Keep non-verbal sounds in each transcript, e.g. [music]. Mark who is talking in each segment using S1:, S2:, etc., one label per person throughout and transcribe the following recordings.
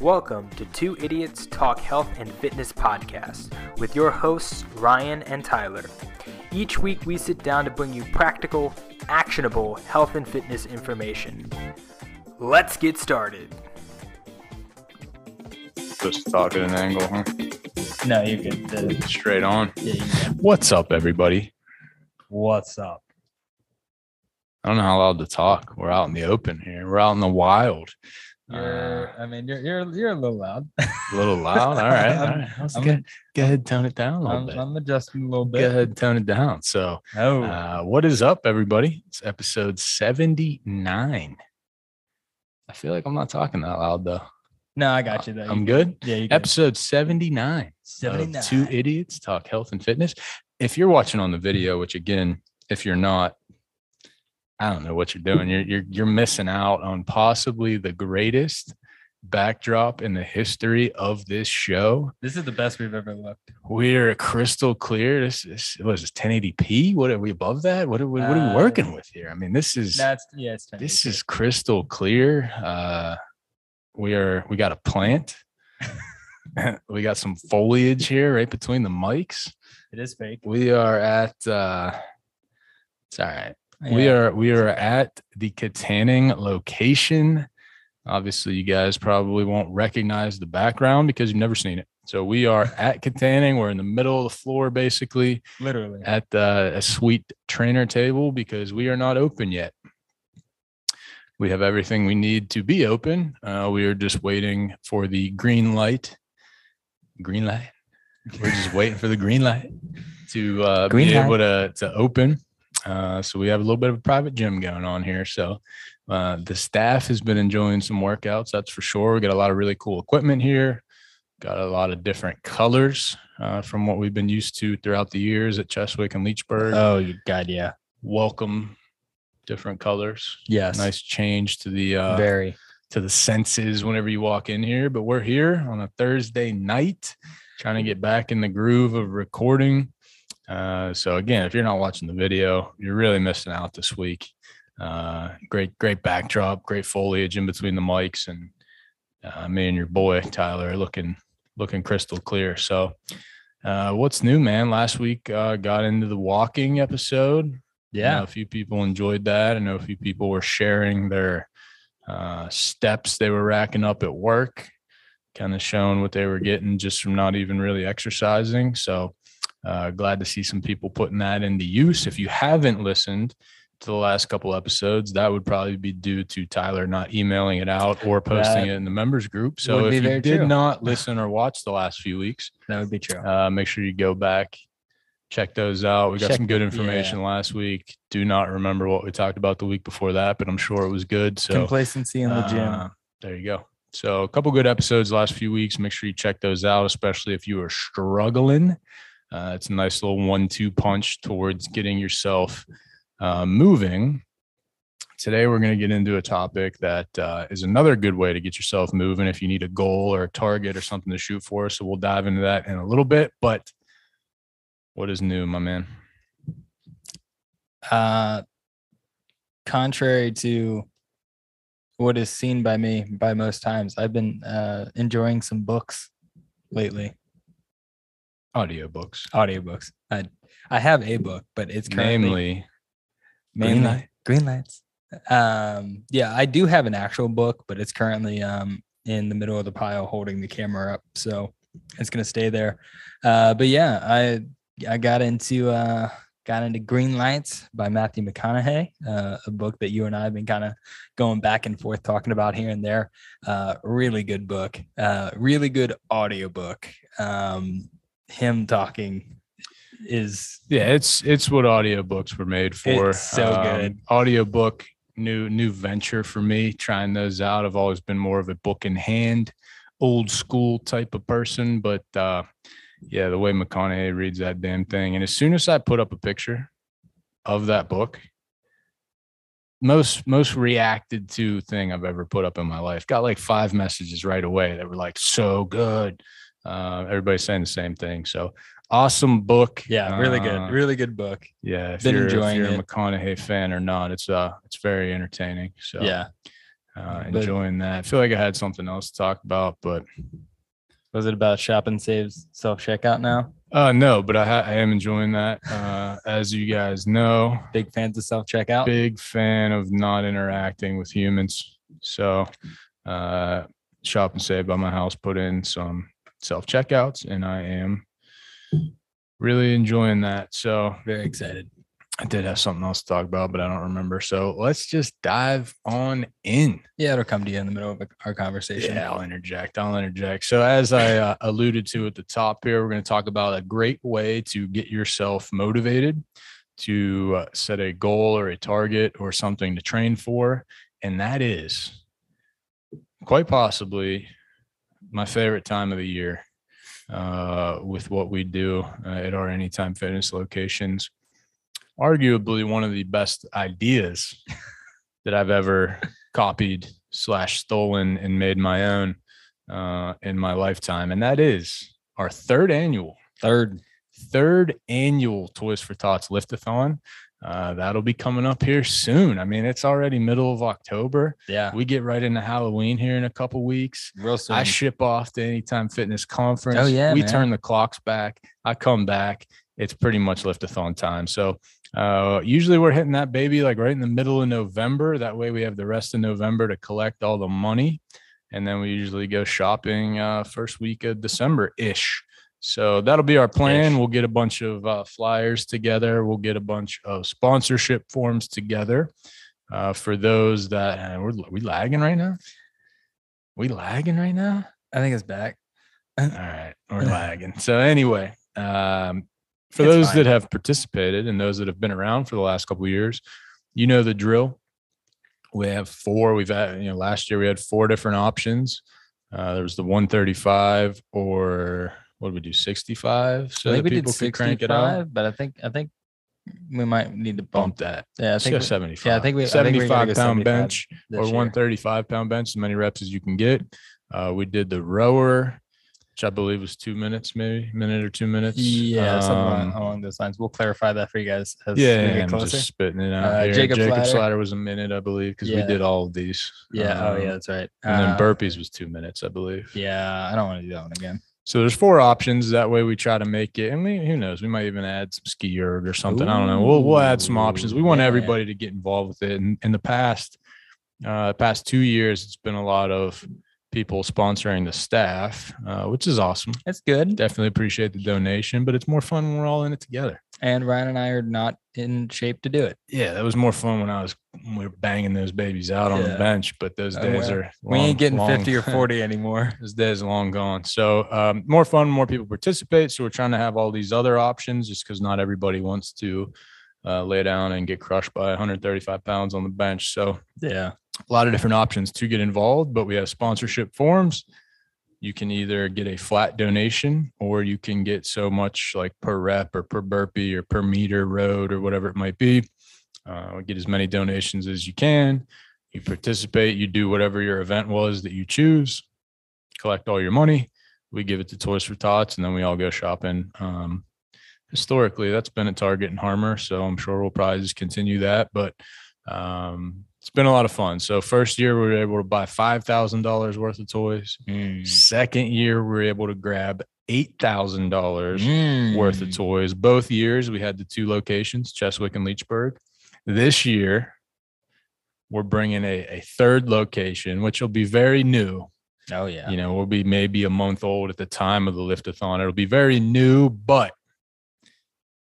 S1: Welcome to Two Idiots Talk Health and Fitness podcast with your hosts, Ryan and Tyler. Each week, we sit down to bring you practical, actionable health and fitness information. Let's get started.
S2: Just talk at an angle, huh?
S3: No, you're good. The-
S2: Straight on.
S3: yeah, you good.
S2: What's up, everybody?
S3: What's up?
S2: I don't know how loud to talk. We're out in the open here. We're out in the wild.
S3: You're,
S2: Uh,
S3: I mean, you're you're you're a little loud. [laughs]
S2: a little loud. All right. All right. Let's
S3: I'm-
S2: go, go ahead, tone it down a little
S3: I'm,
S2: bit.
S3: I'm adjusting a little bit.
S2: Go ahead, tone it down. So,
S3: Oh,
S2: uh, what is up, everybody? It's episode 79. I feel like I'm not talking that loud, though.
S3: no, I got you. Though.
S2: I'm good.
S3: Yeah, you good.
S2: Episode seventy nine.
S3: Seventy nine.
S2: Two idiots talk health and fitness. If you're watching on the video, which again, if you're not, I don't know what you're doing. You're you're you're missing out on possibly the greatest backdrop in the history of this show.
S3: This is the best we've ever looked.
S2: We're crystal clear. This is what is this 1080p? What are we above that? What are we what are we working
S3: Uh,
S2: with here? I mean, this is
S3: That's yeah.
S2: This is crystal clear. Uh we are we got a plant. [laughs] we got some foliage here right between the mics.
S3: it is fake.
S2: We are at uh it's all right. We are we are at the Kittanning location. Obviously, you guys probably won't recognize the background because you've never seen it. So we are [laughs] at Kittanning. We're in the middle of the floor, basically
S3: literally.
S2: at uh, a sweet trainer table because we are not open yet. We have everything we need to be open. Uh, we are just waiting for the green light. Green light. We're just waiting for the green light to uh,
S3: Green
S2: be
S3: light.
S2: able to to open. Uh, so we have a little bit of a private gym going on here. So uh, the staff has been enjoying some workouts. That's for sure. We got a lot of really cool equipment here. Got a lot of different colors uh, from what we've been used to throughout the years at Cheswick and Leechburg.
S3: oh, you God, yeah.
S2: Welcome, different colors.
S3: Yes.
S2: Nice change to the uh,
S3: Very.
S2: to the senses whenever you walk in here. But we're here on a Thursday night, trying to get back in the groove of recording. Uh, so again, if you're not watching the video, you're really missing out this week. Uh, great, great backdrop, great foliage in between the mics, and uh, me and your boy Tyler looking looking crystal clear. So, uh, what's new, man? Last week uh, got into the walking episode. I know
S3: Yeah.
S2: a few people enjoyed that. I know a few people were sharing their uh, steps they were racking up at work, kind of showing what they were getting just from not even really exercising. So uh, glad to see some people putting that into use. If you haven't listened to the last couple episodes, that would probably be due to Tyler not emailing it out or posting
S3: That
S2: it in the members group. So if you did
S3: true.
S2: not listen or watch the last few weeks,
S3: That would be true.
S2: uh, make sure you go back, check those out. We got
S3: Check
S2: some good information last week. Do not remember what we talked about the week before that, but I'm sure it was good. So
S3: Complacency in the gym.
S2: uh, there you go. So a couple good episodes last few weeks. Make sure you check those out, especially if you are struggling. Uh, it's a nice little one-two punch towards getting yourself uh, moving. Today we're going to get into a topic that uh, is another good way to get yourself moving if you need a goal or a target or something to shoot for. So we'll dive into that in a little bit. But what is new, my man?
S3: Uh, contrary to what is seen by me by most times, I've been uh, enjoying some books lately,
S2: Audiobooks,
S3: audiobooks. I I have a book, but it's currently
S2: namely
S3: mainly
S2: Greenlight?
S3: green lights. Um, yeah, I do have an actual book, but it's currently um in the middle of the pile holding the camera up, so it's gonna stay there. Uh, but yeah, I I got into uh got into Greenlights by Matthew McConaughey, uh, a book that you and I have been kind of going back and forth talking about here and there. Uh, really good book, uh, really good audiobook. Um, him talking is
S2: Yeah, it's it's what audiobooks were made for.
S3: It's so good.
S2: Audiobook, new new venture for me. Trying those out. I've always been more of a book in hand, old school type of person. But uh yeah, the way McConaughey reads that damn thing. And as soon as I put up a picture of that book, most most reacted to thing I've ever put up in my life. Got like five messages right away that were like so good. Uh, everybody's saying the same thing. So awesome book.
S3: yeah, really
S2: Uh,
S3: good, really good book.
S2: Yeah, if
S3: Been
S2: you're,
S3: enjoying
S2: if you're a
S3: it.
S2: McConaughey fan or not, it's uh it's very entertaining. So
S3: Yeah,
S2: Uh,
S3: But-
S2: enjoying that. I feel like I had something else to talk about, but
S3: Was it about shop and saves self checkout now?
S2: uh, no, but I, ha- I am enjoying that. Uh, as you guys know,
S3: Big fans of self checkout.
S2: big fan of not interacting with humans. So, uh, shop and save by my house put in some self checkouts, and I am really enjoying that. So,
S3: Very excited.
S2: I did have something else to talk about, but I don't remember. So, let's just dive on in.
S3: Yeah, it'll come to you in the middle of our conversation.
S2: Yeah, I'll interject. I'll interject. So, as I uh, alluded to at the top here, we're going to talk about a great way to get yourself motivated to uh, set a goal or a target or something to train for. And that is quite possibly my favorite time of the year uh, with what we do uh, at our Anytime Fitness locations. Arguably one of the best ideas [laughs] that I've ever copied slash stolen and made my own uh, in my lifetime, and that is our third annual
S3: Third.
S2: third annual Toys for Tots liftathon. Uh, that'll be coming up here soon. I mean, it's already middle of October.
S3: Yeah.
S2: We get right into Halloween here in a couple weeks.
S3: Real soon.
S2: I ship off to Anytime Fitness Conference.
S3: Oh, yeah,
S2: we
S3: man.
S2: turn the clocks back. I come back. It's pretty much liftathon time. So uh, usually we're hitting that baby like right in the middle of November. That way we have the rest of November to collect all the money, and then we usually go shopping uh, first week of December ish. So that'll be our plan. We'll get a bunch of uh, flyers together. We'll get a bunch of sponsorship forms together uh, for those that uh, we're we lagging right now. We lagging right now.
S3: I think it's back.
S2: All right, we're [laughs] lagging. So anyway, um, for
S3: It's
S2: those
S3: fine.
S2: that have participated and those that have been around for the last couple of years, you know the drill. We have four. We've had you know last year we had four different options. Uh, there was the 135 or what did we do 65 so that people could crank it out.
S3: 65, but I think I think we might need to
S2: Bump
S3: bump.
S2: that.
S3: Yeah, I think we-
S2: 75.
S3: yeah, I think we- I think
S2: 75
S3: go
S2: pound
S3: 75
S2: bench
S3: this
S2: or
S3: year.
S2: 135 pound bench, as many reps as you can get. Uh, we did the rower, which I believe was two minutes, maybe minute or two minutes.
S3: Yeah, something along,
S2: Um,
S3: those lines. We'll clarify that for you guys as
S2: yeah,
S3: we
S2: yeah,
S3: get
S2: I'm just spitting it out.
S3: Uh,
S2: here.
S3: Jacob
S2: Jacob,
S3: Slider.
S2: Slider. was a minute, I believe, because
S3: Yeah.
S2: we did all of these.
S3: Yeah. oh,
S2: Um,
S3: yeah, that's right.
S2: And then
S3: Uh,
S2: burpees was two minutes, I believe.
S3: Yeah, I don't want to do that one again.
S2: So there's four options. That way we try to make it, and we, who knows, we might even add some SkiErg or something. I don't know. We'll we'll add some options. We want
S3: yeah.
S2: everybody to get involved with it. And in the past, uh, past two years, it's been a lot of people sponsoring the staff, uh, which is awesome.
S3: That's good.
S2: Definitely appreciate the donation, but it's more fun when we're all in it together.
S3: And Ryan and I are not in shape to do it.
S2: Yeah, that was more fun when I was when we were banging those babies out on the bench. But those
S3: Uh,
S2: days are
S3: we ain't getting
S2: long-
S3: 50 or [laughs] 40 anymore.
S2: Those days are long gone. So um, more fun, more people participate. So we're trying to have all these other options, just because not everybody wants to uh, lay down and get crushed by 135 pounds on the bench. So
S3: Yeah.
S2: a lot of different options to get involved, but we have sponsorship forms. You can either get a flat donation or you can get so much like per rep or per burpee or per meter road or whatever it might be. Uh, get as many donations as you can. You participate, you do whatever your event was that you choose, collect all your money. We give it to Toys for Tots and then we all go shopping. Um, historically, that's been at Target and Harmar. So I'm sure we'll probably just continue that. But um, it's been a lot of fun. So first year we were able to buy five thousand dollars worth of toys.
S3: Mm.
S2: Second year we were able to grab eight thousand dollars worth of
S3: Mm.
S2: toys. Both years we had the two locations, Cheswick and Leechburg. This year we're bringing a, a third location, which will be very new.
S3: Oh yeah.
S2: You know, we'll be maybe a month old at the time of the liftathon. It'll be very new, but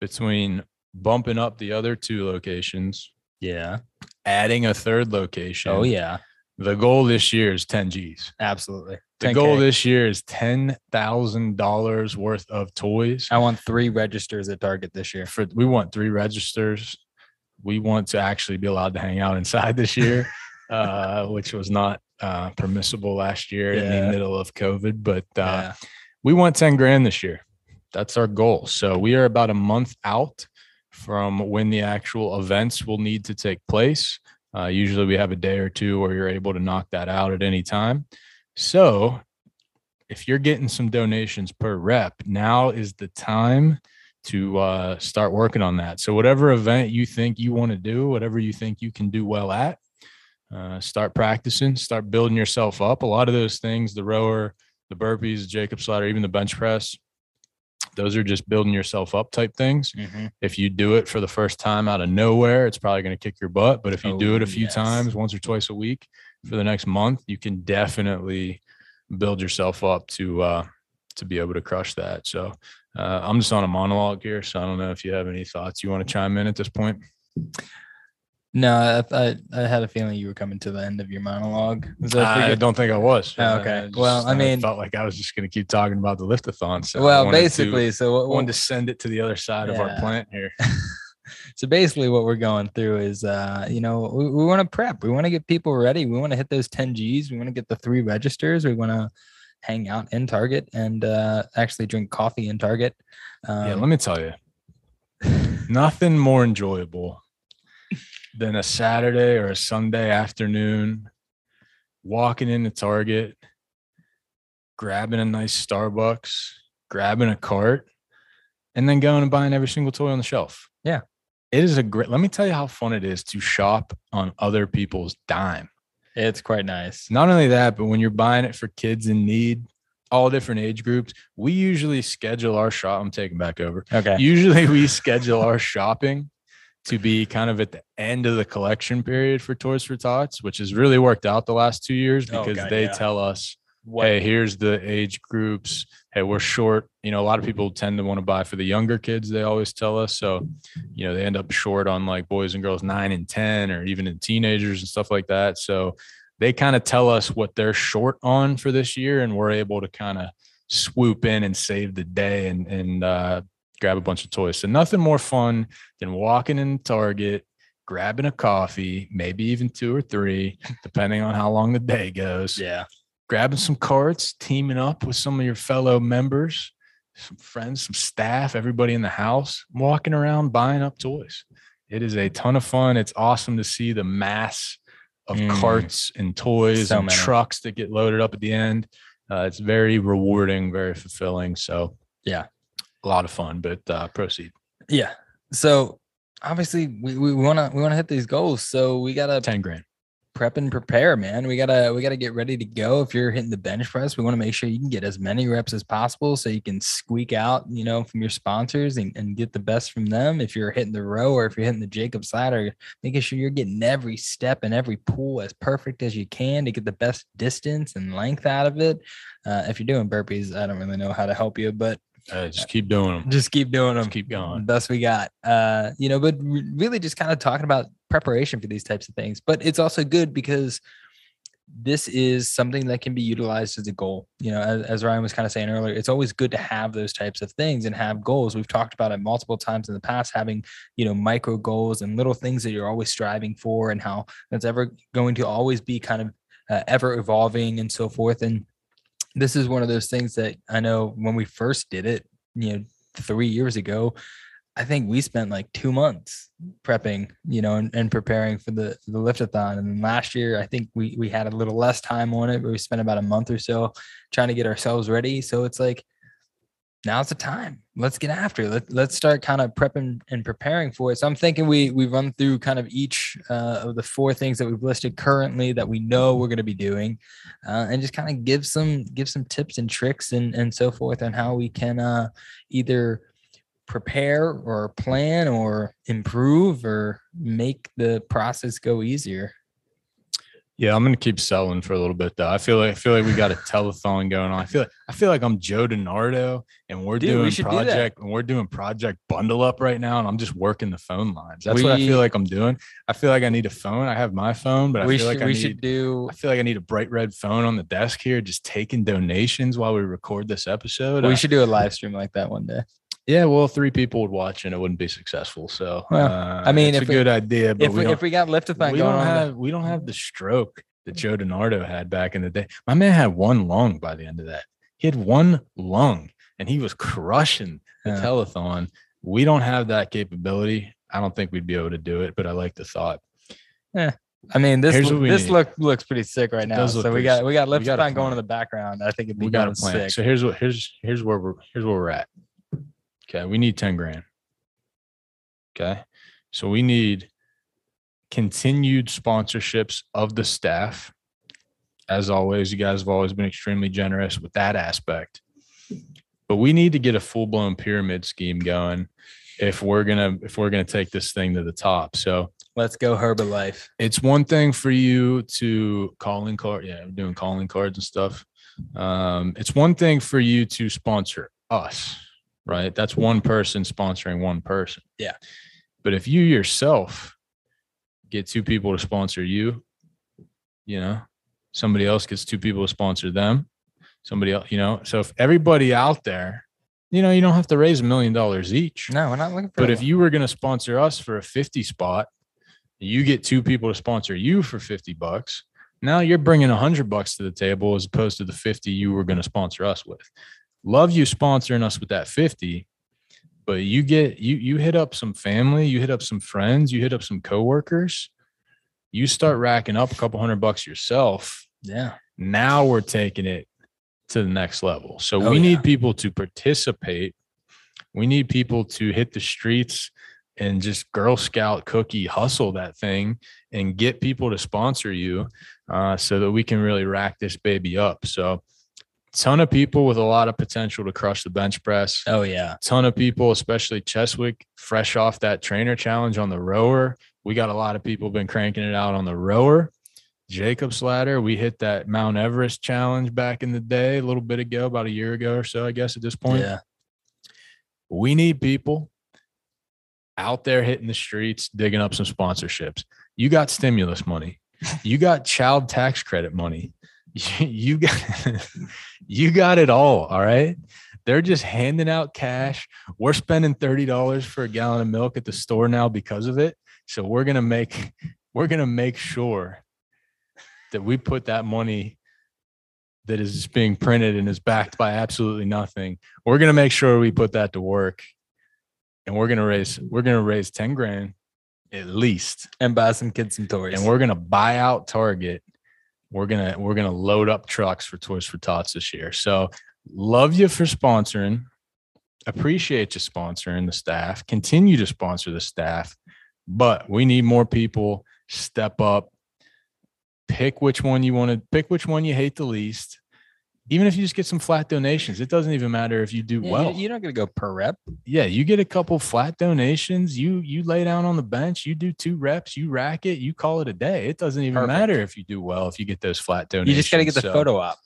S2: between bumping up the other two locations,
S3: Yeah.
S2: Adding a third location.
S3: Oh yeah.
S2: The goal this year is 10 G's.
S3: Absolutely.
S2: The
S3: 10K.
S2: goal this year is $10,000 worth of toys.
S3: I want three registers at Target this year.
S2: For we want three registers. We want to actually be allowed to hang out inside this year, [laughs] uh, which was not uh, permissible last year in the middle of COVID. But uh,
S3: yeah.
S2: we want 10 grand this year. That's our goal. So we are about a month out from when the actual events will need to take place. Uh, usually we have a day or two where you're able to knock that out at any time. So if you're getting some donations per rep, now is the time to uh, start working on that. So whatever event you think you want to do, whatever you think you can do well at, uh, start practicing, start building yourself up. A lot of those things, the rower, the burpees, the slider, even the bench press, those are just building yourself up type things.
S3: Mm-hmm.
S2: If you do it for the first time out of nowhere, it's probably going to kick your butt. But if you do
S3: Oh,
S2: it a few
S3: yes.
S2: times, once or twice a week for the next month, you can definitely build yourself up to uh, to be able to crush that. So uh, I'm just on a monologue here, so I don't know if you have any thoughts you want to chime in at this point.
S3: No, I, I I had a feeling you were coming to the end of your monologue.
S2: I don't think I was.
S3: Oh, okay.
S2: Uh, just-
S3: Well, I mean- I
S2: felt like I was just going to keep talking about the liftathon. So I
S3: well,
S2: wanted to-
S3: basically, so what,
S2: I wanted to send it to the other side of our plant here. [laughs]
S3: so basically what we're going through is uh you know we, we want to prep we want to get people ready we want to hit those 10 g's we want to get the three registers we want to hang out in target and uh actually drink coffee in target um,
S2: yeah, let me tell you, [laughs] nothing more enjoyable than a Saturday or a Sunday afternoon walking into Target, grabbing a nice Starbucks, grabbing a cart, and then going and buying every single toy on the shelf.
S3: Yeah.
S2: It is a great, let me tell you how fun it is to shop on other people's dime.
S3: it's quite nice
S2: Not only that, but when you're buying it for kids in need, all different age groups, we usually schedule our shop. I'm taking back over.
S3: okay
S2: Usually we schedule our shopping to be kind of at the end of the collection period for Toys for Tots, which has really worked out the last two years
S3: Oh,
S2: because
S3: God,
S2: they
S3: yeah.
S2: tell us,
S3: what
S2: hey, here's the age groups. Hey, we're short. You know, a lot of people tend to want to buy for the younger kids, they always tell us. So, you know, they end up short on like boys and girls nine and 10 or even in teenagers and stuff like that. So they kind of tell us what they're short on for this year, and we're able to kind of swoop in and save the day and and uh, grab a bunch of toys. So nothing more fun than walking in Target, grabbing a coffee, maybe even two or three, [laughs] depending on how long the day goes.
S3: yeah
S2: Grabbing some carts, teaming up with some of your fellow members, some friends, some staff, everybody in the house, walking around buying up toys. It is a ton of fun. It's awesome to see the mass of
S3: Mm.
S2: carts and toys
S3: So
S2: and
S3: many.
S2: trucks that get loaded up at the end. Uh, it's very rewarding, very fulfilling. So,
S3: Yeah.
S2: A lot of fun. But uh, proceed.
S3: yeah so obviously we we want to we want to hit these goals so we gotta
S2: Ten grand.
S3: prep and prepare, man. We gotta we gotta get ready to go. If you're hitting the bench press, we want to make sure you can get as many reps as possible so you can squeak out, you know, from your sponsors and, and get the best from them. If you're hitting the row or if you're hitting the Jacob's ladder, making sure you're getting every step and every pull as perfect as you can to get the best distance and length out of it. Uh, if you're doing burpees, I don't really know how to help you, but
S2: Uh, just keep doing them.
S3: just keep doing them
S2: Just keep going.
S3: best we got. Uh you know but really just kind of talking about preparation for these types of things. But it's also good because this is something that can be utilized as a goal. You know as, as ryan was kind of saying earlier it's always good to have those types of things and have goals. We've talked about it multiple times in the past having you know micro goals and little things that you're always striving for and how that's ever going to always be kind of uh, ever evolving and so forth. And this is one of those things that i know when we first did it you know three years ago I think we spent like two months prepping, you know, and, and preparing for the the liftathon. And last year, I think we we had a little less time on it, but we spent about a month or so trying to get ourselves ready. So it's like now's the time. Let's get after it. Let, let's start kind of prepping and preparing for it. So I'm thinking we we run through kind of each uh, of the four things that we've listed currently that we know we're going to be doing, uh, and just kind of give some give some tips and tricks and and so forth on how we can uh, either prepare or plan or improve or make the process go easier.
S2: Yeah, I'm gonna keep selling for a little bit though. I feel like I feel like we got a telethon going on. I feel like I feel like I'm Joe DeNardo and we're
S3: Dude, we
S2: doing
S3: do
S2: project and we're doing project bundle up right now, and I'm just working the phone lines. That's what I feel like I'm doing. I feel like I need a phone. I have my phone, but I
S3: we
S2: feel
S3: should
S2: like I
S3: we
S2: need
S3: should do
S2: I feel like I need a bright red phone on the desk here, just taking donations while we record this episode.
S3: we
S2: Uh,
S3: should do a live stream like that one day.
S2: Yeah, well, three people would watch and it wouldn't be successful. So,
S3: Well,
S2: uh,
S3: I mean,
S2: it's a
S3: we-
S2: good idea, but
S3: If we, if we got liftathon
S2: we
S3: going
S2: don't
S3: on,
S2: have we don't have the stroke that Joe DeNardo had back in the day. My man had one lung by the end of that. He had one lung and he was crushing the
S3: Yeah.
S2: telethon. We don't have that capability. I don't think we'd be able to do it, but I like the thought. Yeah.
S3: I mean, this
S2: Here's
S3: this
S2: need.
S3: look looks pretty sick right now. So we got we got
S2: We got
S3: liftathon going in the background. I think it'd be
S2: We got a plan.
S3: sick.
S2: So here's what here's here's where we're here's where we're at. Okay, we need 10 grand. Okay. So we need continued sponsorships of the staff. As always, you guys have always been extremely generous with that aspect. But we need to get a full blown pyramid scheme going if we're gonna if we're gonna take this thing to the top. So
S3: Let's go Herbalife.
S2: it's one thing for you to calling card. Yeah, I'm doing calling cards and stuff. Um, it's one thing for you to sponsor us, right? That's one person sponsoring one person.
S3: Yeah.
S2: But if you yourself get two people to sponsor you, you know, somebody else gets two people to sponsor them, somebody else, you know. So if everybody out there, you know, you don't have to raise a million dollars each.
S3: No, we're not looking for that.
S2: But if you were going to sponsor us for a 50 spot, you get two people to sponsor you for 50 bucks. Now you're bringing 100 bucks to the table as opposed to the 50 you were going to sponsor us with. Love you sponsoring us with that 50, but you get you you hit up some family, you hit up some friends, you hit up some coworkers. You start racking up a couple hundred bucks yourself.
S3: yeah.
S2: Now we're taking it to the next level. So
S3: Oh,
S2: we
S3: yeah.
S2: need people to participate. We need people to hit the streets and just Girl Scout cookie hustle that thing and get people to sponsor you uh, so that we can really rack this baby up. So, ton of people with a lot of potential to crush the bench press.
S3: Oh yeah.
S2: ton of people, especially Cheswick, fresh off that trainer challenge on the rower. We got a lot of people been cranking it out on the rower. Jacob's ladder, we hit that Mount Everest challenge back in the day, a little bit ago, about a year ago or so, I guess at this point.
S3: Yeah.
S2: We need people out there hitting the streets, digging up some sponsorships. You got stimulus money. You got child tax credit money. [laughs] You got you got it all. All right. They're just handing out cash. We're spending $30 for a gallon of milk at the store now because of it. So we're gonna make [laughs] we're gonna make sure that we put that money that is being printed and is backed by absolutely nothing. We're gonna make sure we put that to work. And we're gonna raise we're gonna raise 10 grand at least.
S3: And buy some kids some toys.
S2: And we're gonna buy out Target. We're gonna we're gonna load up trucks for Toys for Tots this year. So love you for sponsoring. Appreciate you sponsoring the staff. Continue to sponsor the staff, but we need more people. Step up. Pick which one you want to pick. Which one you hate the least. Even if you just get some flat donations, it doesn't even matter if you do
S3: Yeah,
S2: well
S3: You're not gonna go per rep.
S2: yeah, you get a couple flat donations. You you lay down on the bench. You do two reps. You rack it. You call it a day. It doesn't even
S3: Perfect.
S2: matter if you do well. If you get those flat donations,
S3: You just gotta get the
S2: So
S3: photo op.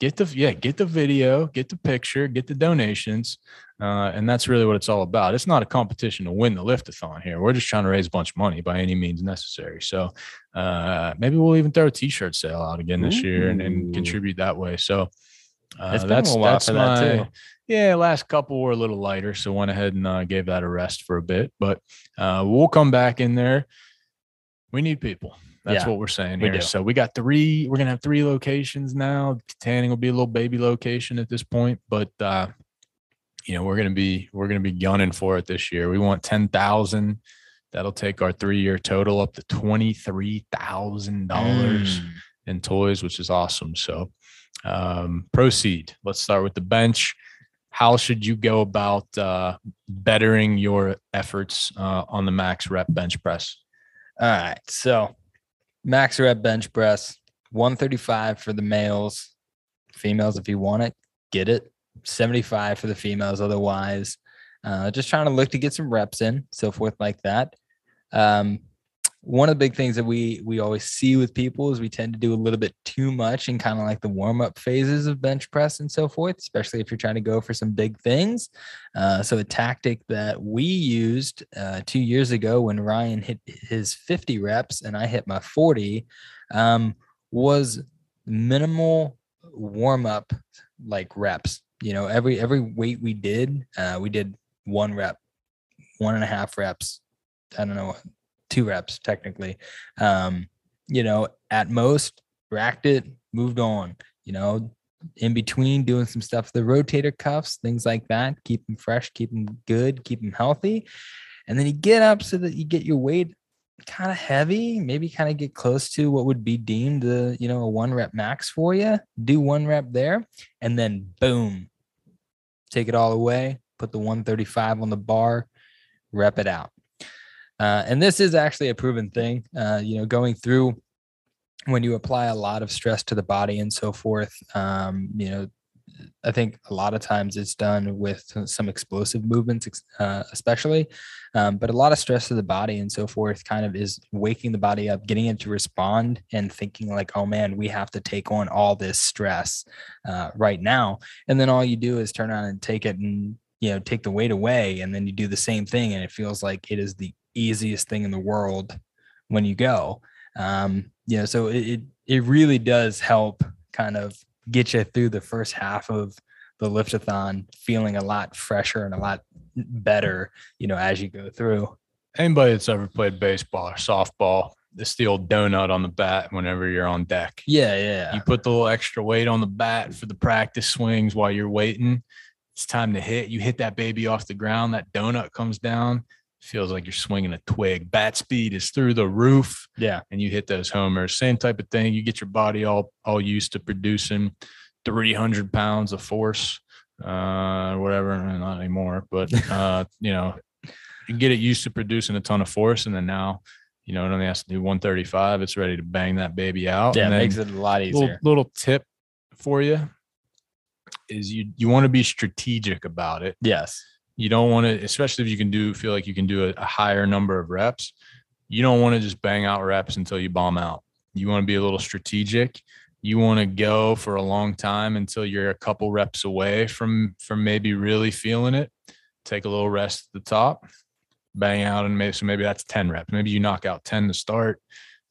S2: Get the yeah, get the video, get the picture, get the donations, uh, and that's really what it's all about. It's not a competition to win the liftathon here. We're just trying to raise a bunch of money by any means necessary. So uh, maybe we'll even throw a T-shirt sale out again this year and, and contribute that way. So uh,
S3: It's been a
S2: that's
S3: little while
S2: that's
S3: for that,
S2: my
S3: too.
S2: yeah. Last couple were a little lighter, so went ahead and uh, gave that a rest for a bit. But uh, we'll come back in there. We need people. That's
S3: Yeah,
S2: what we're saying here.
S3: do.
S2: So we got three. We're gonna have three locations now. Tanning will be a little baby location at this point, but uh, you know we're gonna be we're gonna be gunning for it this year. We want ten thousand. That'll take our three-year total up to twenty-three thousand dollars
S3: Mm.
S2: in toys, which is awesome. So um, proceed. Let's start with the bench. How should you go about uh, bettering your efforts uh, on the max rep bench press?
S3: All right. So max rep bench press, 135 for the males. Females, if you want it, get it. 75 for the females, otherwise. Uh, just trying to look to get some reps in, so forth like that. Um, one of the big things that we we always see with people is we tend to do a little bit too much in kind of like the warm up phases of bench press and so forth, especially if you're trying to go for some big things. Uh, so a tactic that we used uh, two years ago when Ryan hit his 50 reps and I hit my 40 um, was minimal warm up like reps. You know, every every weight we did, uh, we did one rep, one and a half reps. I don't know, two reps technically. Um, you know, at most racked it, moved on. You know, in between doing some stuff, the rotator cuffs, things like that. Keep them fresh, keep them good, keep them healthy. And then you get up so that you get your weight kind of heavy, maybe kind of get close to what would be deemed a, you know, a one rep max for you. Do one rep there, and then boom, take it all away, put the 135 on the bar, rep it out. Uh, and this is actually a proven thing. Uh, you know, going through when you apply a lot of stress to the body and so forth, um, you know, I think a lot of times it's done with some explosive movements, uh, especially, um, but a lot of stress to the body and so forth kind of is waking the body up, getting it to respond and thinking like, oh man, we have to take on all this stress uh, right now. And then all you do is turn on and take it and, you know, take the weight away. And then you do the same thing. And it feels like it is the easiest thing in the world when you go. Um, you know, so it, it, it really does help kind of get you through the first half of the liftathon feeling a lot fresher and a lot better, you know, as you go through.
S2: Anybody that's ever played baseball or softball, it's the old donut on the bat whenever you're on deck.
S3: Yeah, yeah.
S2: You put the little extra weight on the bat for the practice swings while you're waiting. It's time to hit. You hit that baby off the ground. That donut comes down. Feels like you're swinging a twig. Bat speed is through the roof.
S3: Yeah.
S2: And you hit those homers. Same type of thing. You get your body all all used to producing 300 pounds of force, uh, whatever. Not anymore, but [laughs] uh, you know, you get it used to producing a ton of force, and then now, you know, it only has to do 135. It's ready to bang that baby out.
S3: Yeah,
S2: and
S3: it makes it a lot easier.
S2: little, little tip for you is you you want to be strategic about it.
S3: yes.
S2: You don't want to, especially if you can do feel like you can do a, a higher number of reps. You don't want to just bang out reps until you bomb out. You want to be a little strategic. You want to go for a long time until you're a couple reps away from from maybe really feeling it. Take a little rest at the top, bang out, and maybe so maybe that's 10 reps. Maybe you knock out 10 to start,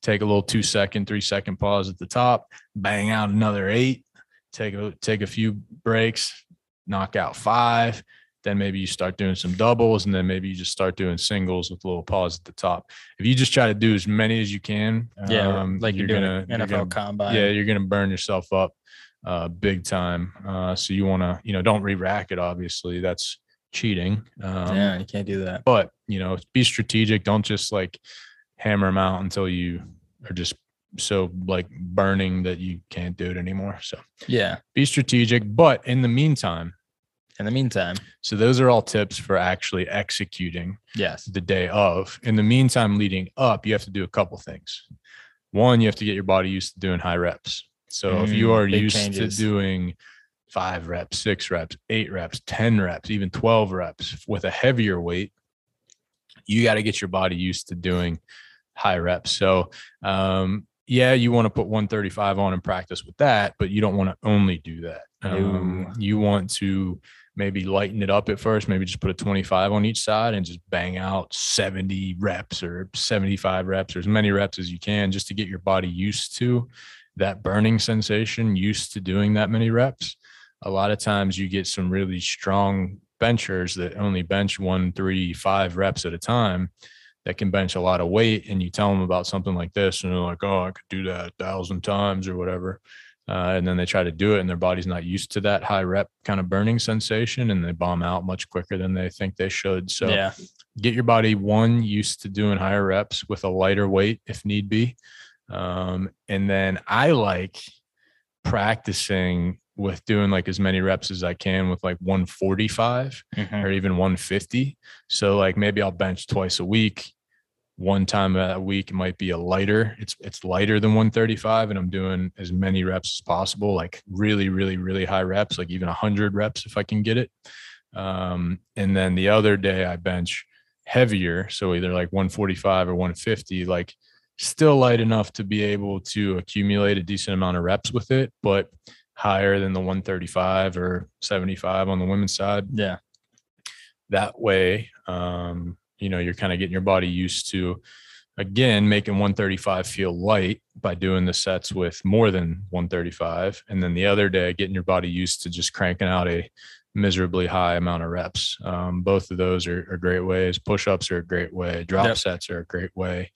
S2: take a little two second, three second pause at the top, bang out another eight, take a take a few breaks, knock out five. Then maybe you start doing some doubles, and then maybe you just start doing singles with a little pause at the top. If you just try to do as many as you can,
S3: Yeah.
S2: um,
S3: like you're, doing
S2: gonna,
S3: an
S2: you're
S3: NFL
S2: gonna-
S3: combine.
S2: yeah, you're gonna burn yourself up uh, big time. Uh, so you want to, you know, don't re-rack it. Obviously, that's cheating. Um,
S3: yeah, you can't do that.
S2: But you know, be strategic. Don't just like hammer them out until you are just so like burning that you can't do it anymore. So
S3: Yeah.
S2: be strategic. But in the meantime,
S3: In the meantime,
S2: so those are all tips for actually executing
S3: yes.
S2: the day of. In the meantime, leading up, you have to do a couple things. One, you have to get your body used to doing high reps. So if you
S3: Mm,
S2: are used
S3: changes.
S2: to doing five reps, six reps, eight reps, 10 reps, even 12 reps with a heavier weight, you got to get your body used to doing high reps. So, um, yeah, you want to put 135 on and practice with that, but you don't want to only do that. Um, you want to maybe lighten it up at first, maybe just put a 25 on each side and just bang out 70 reps or 75 reps or as many reps as you can just to get your body used to that burning sensation, used to doing that many reps. A lot of times you get some really strong benchers that only bench one, three, five reps at a time that can bench a lot of weight. And you tell them about something like this, and they're like, oh, I could do that a thousand times or whatever. Uh, and then they try to do it, and their body's not used to that high rep kind of burning sensation, and they bomb out much quicker than they think they should. So,
S3: yeah.
S2: get your body one used to doing higher reps with a lighter weight if need be. Um, and then I like practicing with doing like as many reps as I can with like 145
S3: Mhm.
S2: or even 150. So like maybe I'll bench twice a week. One time a week it might be a lighter. It's it's lighter than 135, and I'm doing as many reps as possible, like really, really, really high reps, like even 100 reps if I can get it. Um, and then the other day I bench heavier, so either like 145 or 150, like still light enough to be able to accumulate a decent amount of reps with it, but higher than the 135 or 75 on the women's side
S3: Yeah.
S2: that way um, you know you're kind of getting your body used to again making 135 feel light by doing the sets with more than 135 and then the other day getting your body used to just cranking out a miserably high amount of reps um, both of those are, are great ways push-ups are a great way drop
S3: Yep.
S2: sets are a great way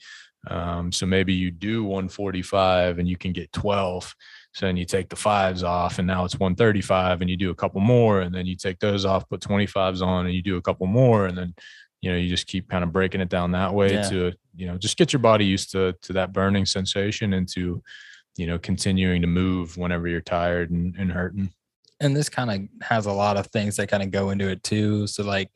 S2: um, so maybe you do 145 and you can get 12 so then you take the fives off and now it's 135 and you do a couple more and then you take those off, put 25s on and you do a couple more. And then, you know, you just keep kind of breaking it down that way
S3: Yeah.
S2: to, you know, just get your body used to, to that burning sensation and to, you know, continuing to move whenever you're tired and, and hurting.
S3: and this kind of has a lot of things that kind of go into it too. So like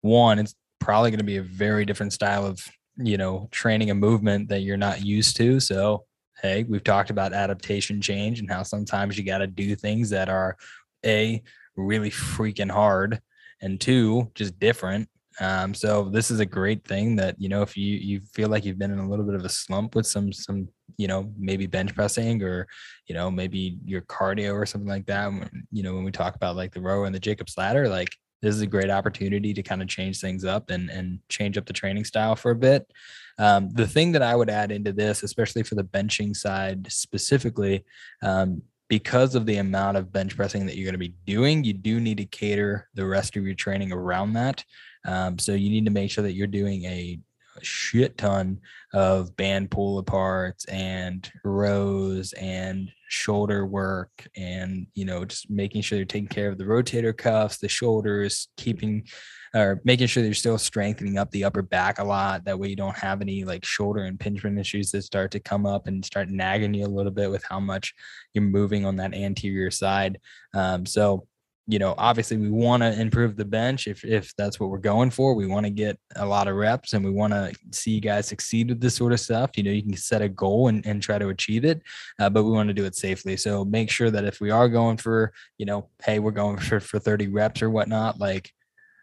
S3: one, it's probably going to be a very different style of you know training a movement that you're not used to. So hey, we've talked about adaptation change and how sometimes you got to do things that are a really freaking hard and two just different um, so this is a great thing that you know if you you feel like you've been in a little bit of a slump with some some you know maybe bench pressing or you know maybe your cardio or something like that. You know when we talk about like the row and the Jacob's ladder, like this is a great opportunity to kind of change things up and and change up the training style for a bit. Um, the thing that I would add into this, especially for the benching side specifically, um, because of the amount of bench pressing that you're going to be doing, you do need to cater the rest of your training around that. Um, so you need to make sure that you're doing a, shit ton of band pull aparts and rows and shoulder work and you know just making sure you're taking care of the rotator cuffs the shoulders keeping or making sure you're still strengthening up the upper back a lot. That way you don't have any like shoulder impingement issues that start to come up and start nagging you a little bit with how much you're moving on that anterior side. Um, so you know, obviously we want to improve the bench if if that's what we're going for. We want to get a lot of reps and we want to see you guys succeed with this sort of stuff. You know, you can set a goal and, and try to achieve it, uh, but we want to do it safely. So make sure that if we are going for, you know, hey, we're going [laughs] for for 30 reps or whatnot, like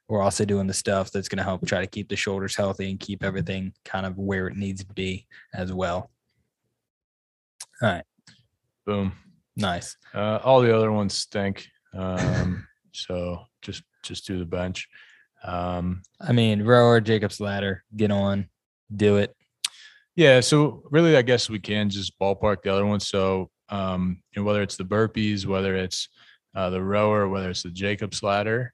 S3: we're also doing the stuff that's going to help try to keep the shoulders healthy and keep everything kind of where it needs to be as well. All right.
S2: Boom.
S3: Nice.
S2: Uh, all the other ones stink. Um, [laughs] so just just do the bench. Um,
S3: I mean, rower, Jacob's ladder, get on, do it.
S2: Yeah. So really, I guess we can just ballpark the other ones. So um, you know, whether it's the burpees, whether it's uh, the rower, whether it's the Jacob's ladder,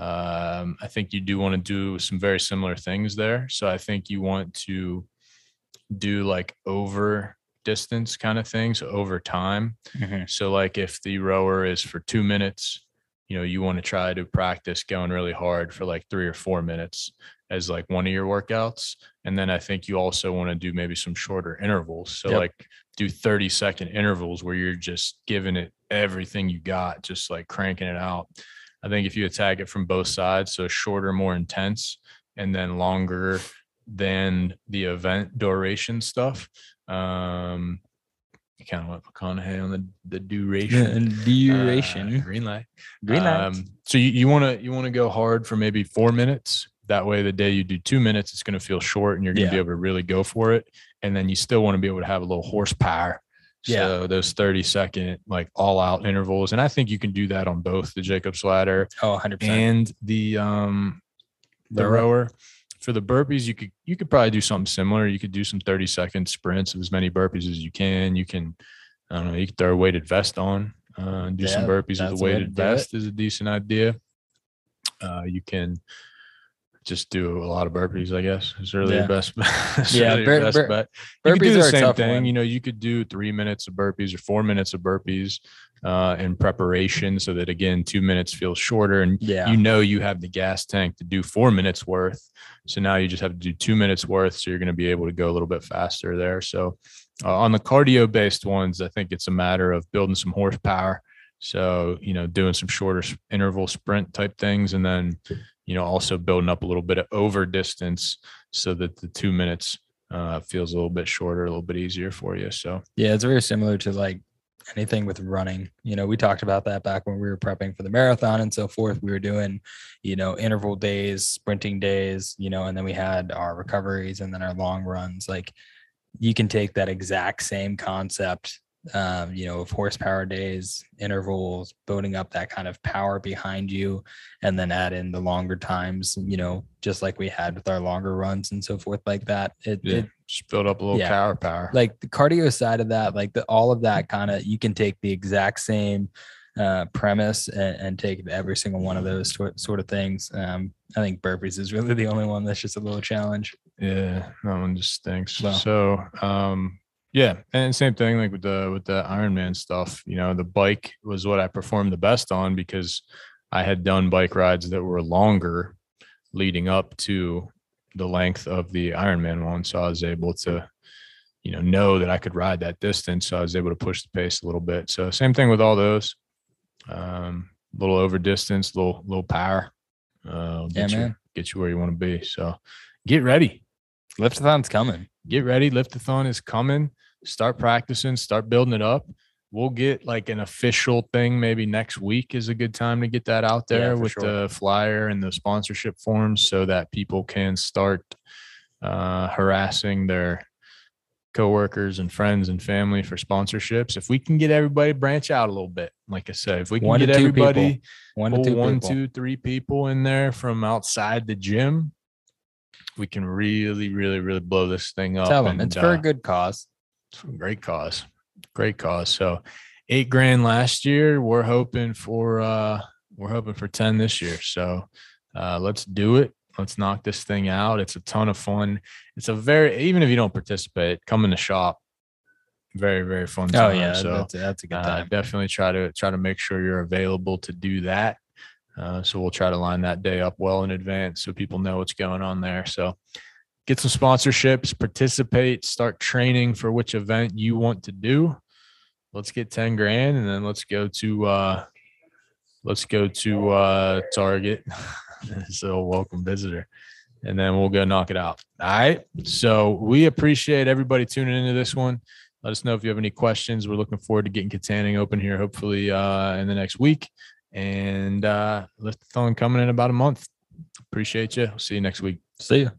S2: um, I think you do want to do some very similar things there. So I think you want to do like over distance kind of things over time. Mm-hmm. So like if the rower is for two minutes, you know, you want to try to practice going really hard for like three or four minutes as like one of your workouts. And then I think you also want to do maybe some shorter intervals. So yep. like do 30 second intervals where you're just giving it everything you got, just like cranking it out. I think if you attack it from both sides, so shorter, more intense, and then longer than the event duration stuff. Um, you kind of went McConaughey on the the duration.
S3: duration.
S2: Uh, green light.
S3: Green light. Um,
S2: so you want to you want to go hard for maybe four minutes. That way, the day you do two minutes, it's going to feel short, and you're going to yeah. be able to really go for it. And then you still want to be able to have a little horsepower so yeah. those 30 second like all out intervals. And I think you can do that on both the Jacob's ladder
S3: oh, 100%.
S2: and the um the, the rower. For the burpees, you could you could probably do something similar. You could do some 30 second sprints of as many burpees as you can. You can I don't know, you could throw a weighted vest on uh, and do yeah, some burpees with a weighted vest is a decent idea. Uh, you can just do a lot of burpees, I guess. It's [laughs] really yeah. your best,
S3: yeah,
S2: really bur- best bur- bet. You could do the same thing. One. You know, you could do three minutes of burpees or four minutes of burpees uh, in preparation so that again, two minutes feels shorter and yeah. you know you have the gas tank to do four minutes worth. So now you just have to do two minutes worth. So you're going to be able to go a little bit faster there. So uh, on the cardio based ones, I think it's a matter of building some horsepower. So, you know, doing some shorter interval sprint type things and then you know, also building up a little bit of over distance so that the two minutes uh, feels a little bit shorter, a little bit easier for you. So,
S3: yeah, it's very similar to like anything with running. You know, we talked about that back when we were prepping for the marathon and so forth. We were doing, you know, interval days, sprinting days, you know, and then we had our recoveries and then our long runs. Like you can take that exact same concept um, you know, of horsepower days, intervals, building up that kind of power behind you, and then add in the longer times, you know, just like we had with our longer runs and so forth, like that. It,
S2: yeah,
S3: it
S2: just build up a little yeah, power, power.
S3: Like the cardio side of that, like the, all of that kind of, you can take the exact same uh, premise and, and, take every single one of those sort of things. Um, I think burpees is really the only one that's just a little challenge.
S2: Yeah, that one just stinks. Well, so, um, yeah, and same thing like with the with the Ironman stuff. You know, the bike was what I performed the best on because I had done bike rides that were longer leading up to the length of the Ironman one, so I was able to, you know, know that I could ride that distance. So I was able to push the pace a little bit. So same thing with all those. Um, little over distance, little little power. Uh,
S3: yeah,
S2: man. Get you where you want to be. So get ready.
S3: Liftathon's coming.
S2: Get ready. Liftathon is coming. Start practicing, start building it up. We'll get like an official thing maybe next week is a good time to get that out there
S3: for
S2: with
S3: sure.
S2: the flyer and the sponsorship forms so that people can start uh, harassing their coworkers and friends and family for sponsorships. If we can get everybody branch out a little bit, like I said, if we can
S3: One
S2: get everybody
S3: people. One to
S2: pull
S3: two
S2: one,
S3: people.
S2: two, three people in there from outside the gym, we can really, really, really blow this thing up.
S3: Tell them
S2: and,
S3: it's for
S2: uh,
S3: a good cause.
S2: it's a great cause. Great cause. So eight grand last year. We're hoping for uh we're hoping for 10 this year. So uh let's do it. Let's knock this thing out. It's a ton of fun. It's a very even if you don't participate, come in the shop. Very, very fun
S3: Oh yeah,
S2: So
S3: that's, that's a good
S2: uh,
S3: time.
S2: definitely try to try to make sure you're available to do that. Uh, so we'll try to line that day up well in advance so people know what's going on there. So get some sponsorships, participate, start training for which event you want to do. Let's get 10 grand and then let's go to uh let's go to uh Target. [laughs] so welcome visitor. And then we'll go knock it out. All right. So we appreciate everybody tuning into this one. Let us know if you have any questions. We're looking forward to getting Kittanning open here, hopefully uh, in the next week. And uh, lift Liftathon coming in about a month. Appreciate you. See you next week.
S3: See ya.